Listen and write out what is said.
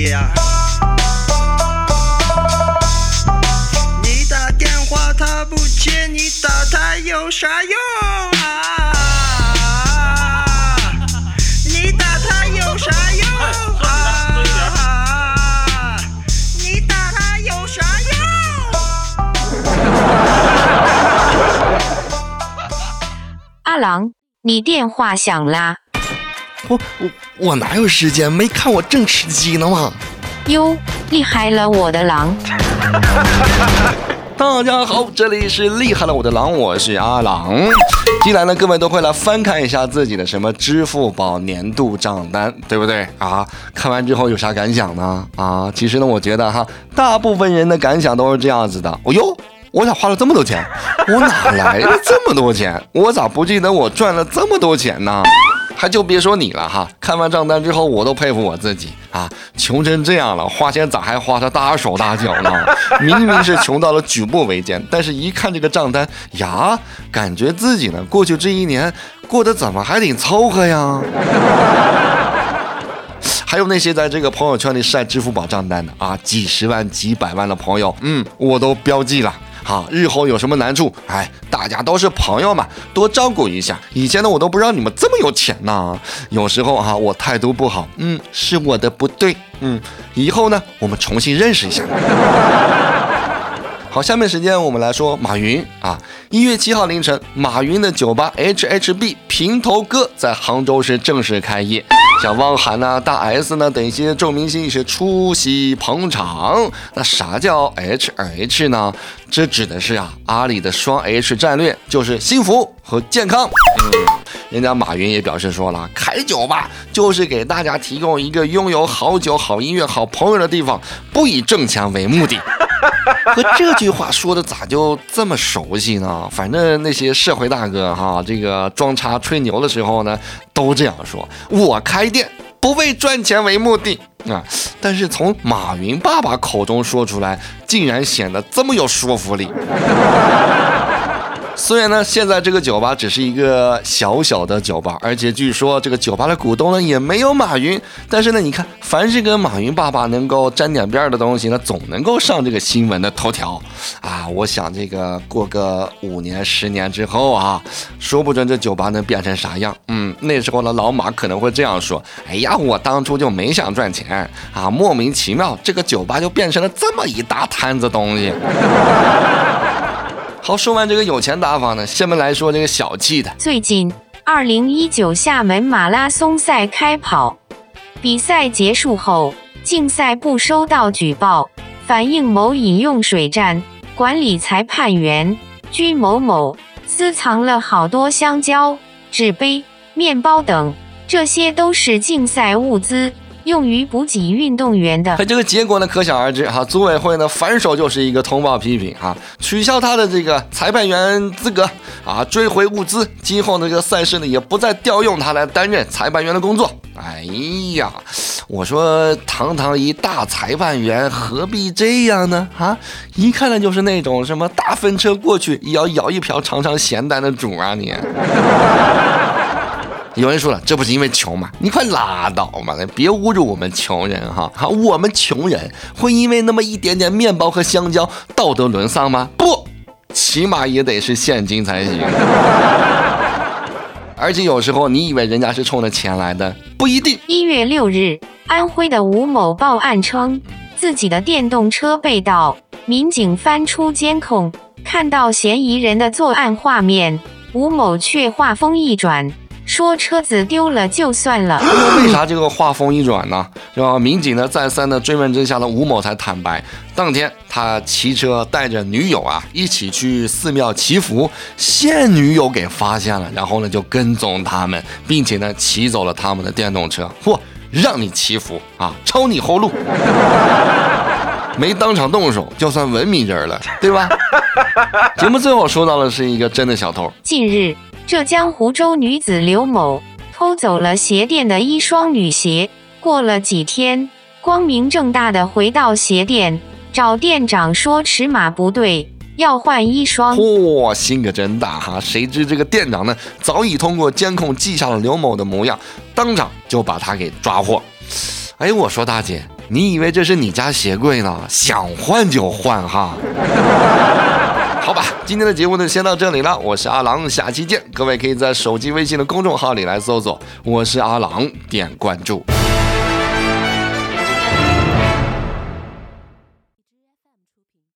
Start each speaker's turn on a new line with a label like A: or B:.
A: 你打电话他不接，你打他有啥用啊？你打他有啥用啊？你打他有啥用？
B: 阿郎，你电话响啦。
C: 我我我哪有时间？没看我正吃鸡呢吗？
B: 哟，厉害了我的狼！
C: 大家好，这里是厉害了我的狼，我是阿郎。既然呢，各位都会来翻看一下自己的什么支付宝年度账单，对不对啊？看完之后有啥感想呢？啊，其实呢，我觉得哈，大部分人的感想都是这样子的。哦哟，我咋花了这么多钱？我哪来的这么多钱？我咋不记得我赚了这么多钱呢？还就别说你了哈，看完账单之后，我都佩服我自己啊！穷成这样了，花钱咋还花的大手大脚呢？明明是穷到了举步维艰，但是一看这个账单呀，感觉自己呢过去这一年过得怎么还挺凑合呀？还有那些在这个朋友圈里晒支付宝账单的啊，几十万、几百万的朋友，嗯，我都标记了。好，日后有什么难处，哎，大家都是朋友嘛，多照顾一下。以前呢，我都不知道你们这么有钱呢。有时候哈，我态度不好，嗯，是我的不对，嗯，以后呢，我们重新认识一下。好，下面时间我们来说马云啊。一月七号凌晨，马云的酒吧 HHB 平头哥在杭州市正式开业，像汪涵呐、大 S 呢等一些众明星是出席捧场。那啥叫 HH 呢？这指的是啊，阿里的双 H 战略，就是幸福和健康。嗯人家马云也表示说了，开酒吧就是给大家提供一个拥有好酒、好音乐、好朋友的地方，不以挣钱为目的。和这句话说的咋就这么熟悉呢？反正那些社会大哥哈，这个装叉吹牛的时候呢，都这样说。我开店不为赚钱为目的啊，但是从马云爸爸口中说出来，竟然显得这么有说服力。虽然呢，现在这个酒吧只是一个小小的酒吧，而且据说这个酒吧的股东呢也没有马云，但是呢，你看，凡是跟马云爸爸能够沾点边的东西呢，总能够上这个新闻的头条啊。我想这个过个五年、十年之后啊，说不准这酒吧能变成啥样。嗯，那时候呢，老马可能会这样说：“哎呀，我当初就没想赚钱啊，莫名其妙这个酒吧就变成了这么一大摊子东西。”好，说完这个有钱大方呢，下面来说这个小气的。
B: 最近，二零一九厦门马拉松赛开跑，比赛结束后，竞赛部收到举报，反映某饮用水站管理裁判员居某某私藏了好多香蕉、纸杯、面包等，这些都是竞赛物资。用于补给运动员的，
C: 这个结果呢，可想而知哈。组委会呢，反手就是一个通报批评哈，取消他的这个裁判员资格啊，追回物资，今后呢，这个赛事呢，也不再调用他来担任裁判员的工作。哎呀，我说堂堂一大裁判员，何必这样呢？啊，一看呢，就是那种什么大风车过去也要舀一瓢尝尝咸淡的主啊你。有人说了，这不是因为穷吗？你快拉倒吧！别侮辱我们穷人哈！好，我们穷人会因为那么一点点面包和香蕉道德沦丧吗？不，起码也得是现金才行。而且有时候你以为人家是冲着钱来的，不一定。
B: 一月六日，安徽的吴某报案称，自己的电动车被盗，民警翻出监控，看到嫌疑人的作案画面，吴某却话锋一转。说车子丢了就算了，
C: 为啥这个话锋一转呢？是吧？民警呢再三的追问之下呢，吴某才坦白，当天他骑车带着女友啊一起去寺庙祈福，现女友给发现了，然后呢就跟踪他们，并且呢骑走了他们的电动车。嚯，让你祈福啊，抄你后路，没当场动手就算文明人了，对吧？节目最后说到的是一个真的小偷。
B: 近日。浙江湖州女子刘某偷走了鞋店的一双女鞋，过了几天，光明正大的回到鞋店找店长说尺码不对，要换一双。
C: 嚯，心可真大哈！谁知这个店长呢，早已通过监控记下了刘某的模样，当场就把他给抓获。哎，我说大姐，你以为这是你家鞋柜呢？想换就换哈。好吧，今天的节目呢先到这里了，我是阿郎，下期见。各位可以在手机微信的公众号里来搜索“我是阿郎”，点关注。